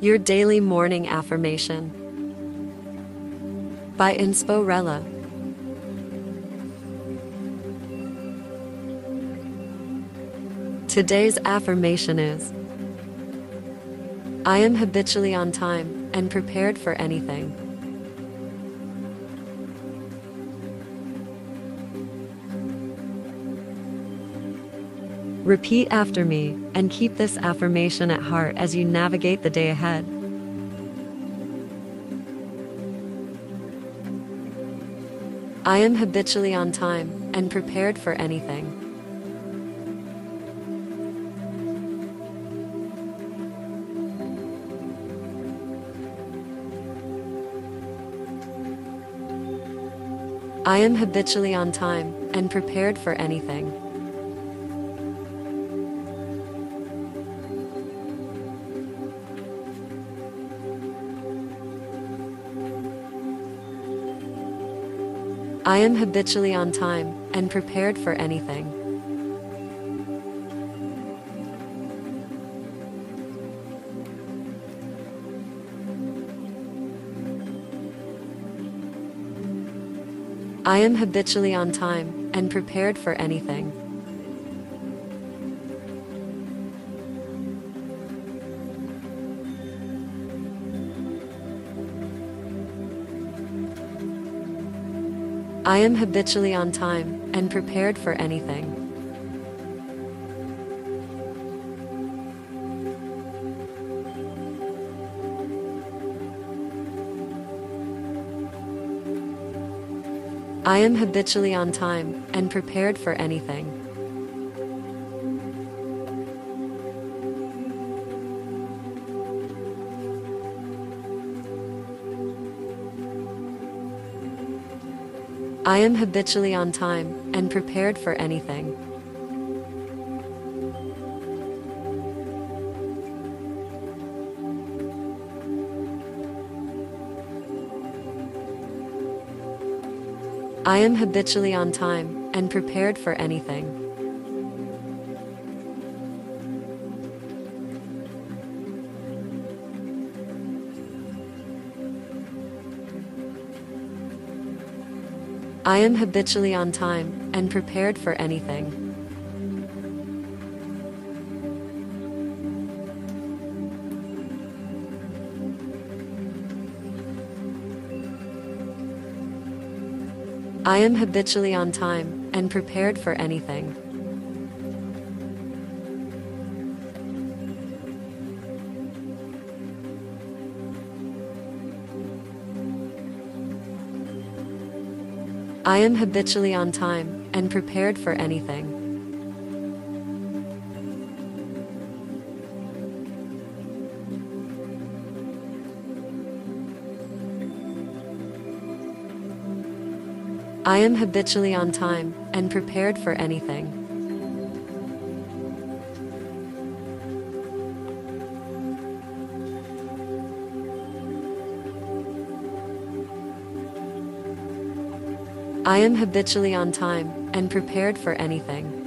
Your daily morning affirmation by Insporella. Today's affirmation is I am habitually on time and prepared for anything. Repeat after me and keep this affirmation at heart as you navigate the day ahead. I am habitually on time and prepared for anything. I am habitually on time and prepared for anything. I am habitually on time and prepared for anything. I am habitually on time and prepared for anything. I am habitually on time and prepared for anything. I am habitually on time and prepared for anything. I am habitually on time and prepared for anything. I am habitually on time and prepared for anything. I am habitually on time and prepared for anything. I am habitually on time and prepared for anything. I am habitually on time and prepared for anything. I am habitually on time and prepared for anything. I am habitually on time and prepared for anything.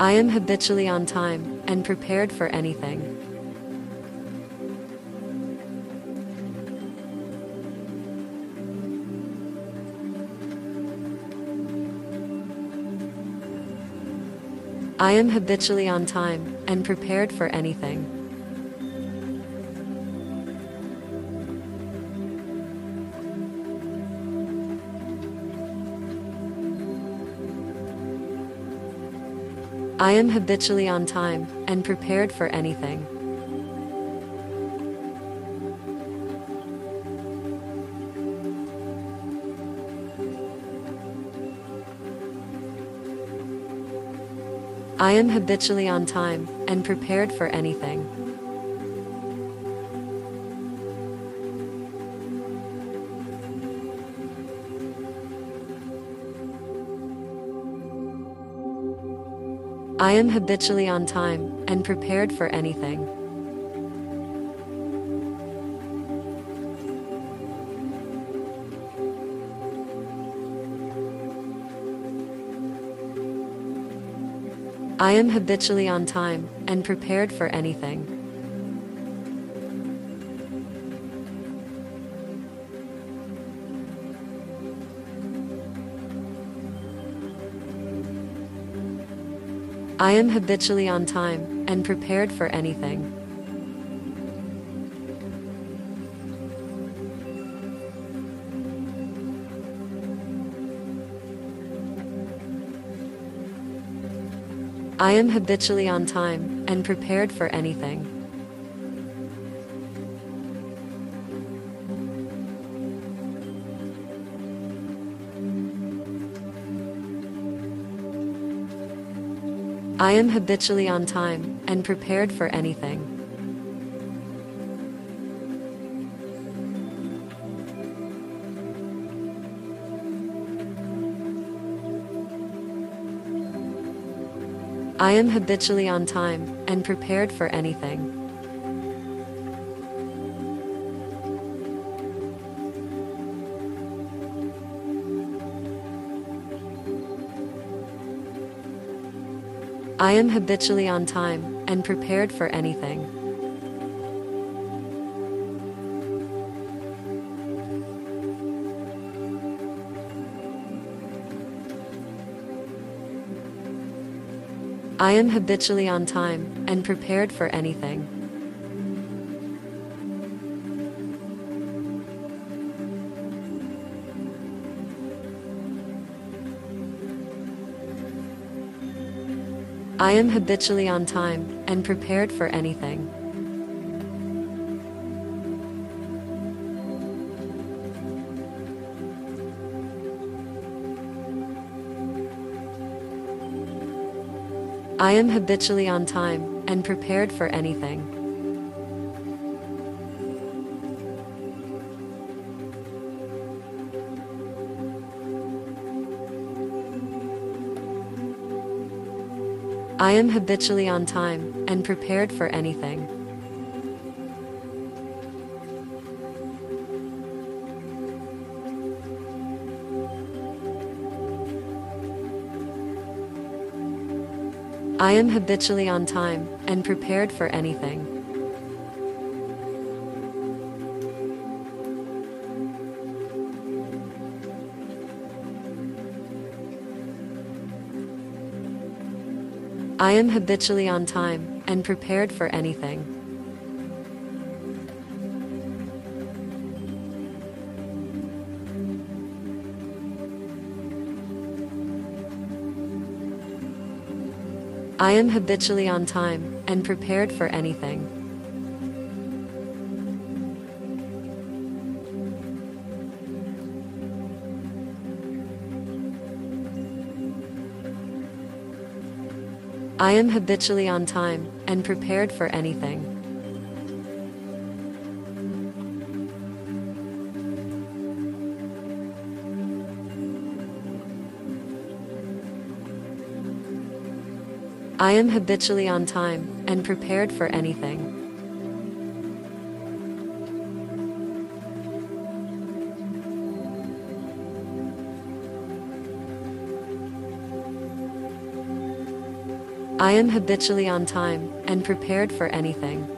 I am habitually on time and prepared for anything. I am habitually on time and prepared for anything. I am habitually on time and prepared for anything. I am habitually on time and prepared for anything. I am habitually on time and prepared for anything. I am habitually on time and prepared for anything. I am habitually on time and prepared for anything. I am habitually on time and prepared for anything. I am habitually on time and prepared for anything. I am habitually on time and prepared for anything. I am habitually on time and prepared for anything. I am habitually on time and prepared for anything. I am habitually on time and prepared for anything. I am habitually on time and prepared for anything. I am habitually on time and prepared for anything. I am habitually on time and prepared for anything. I am habitually on time and prepared for anything. I am habitually on time and prepared for anything. I am habitually on time and prepared for anything. I am habitually on time and prepared for anything. I am habitually on time and prepared for anything.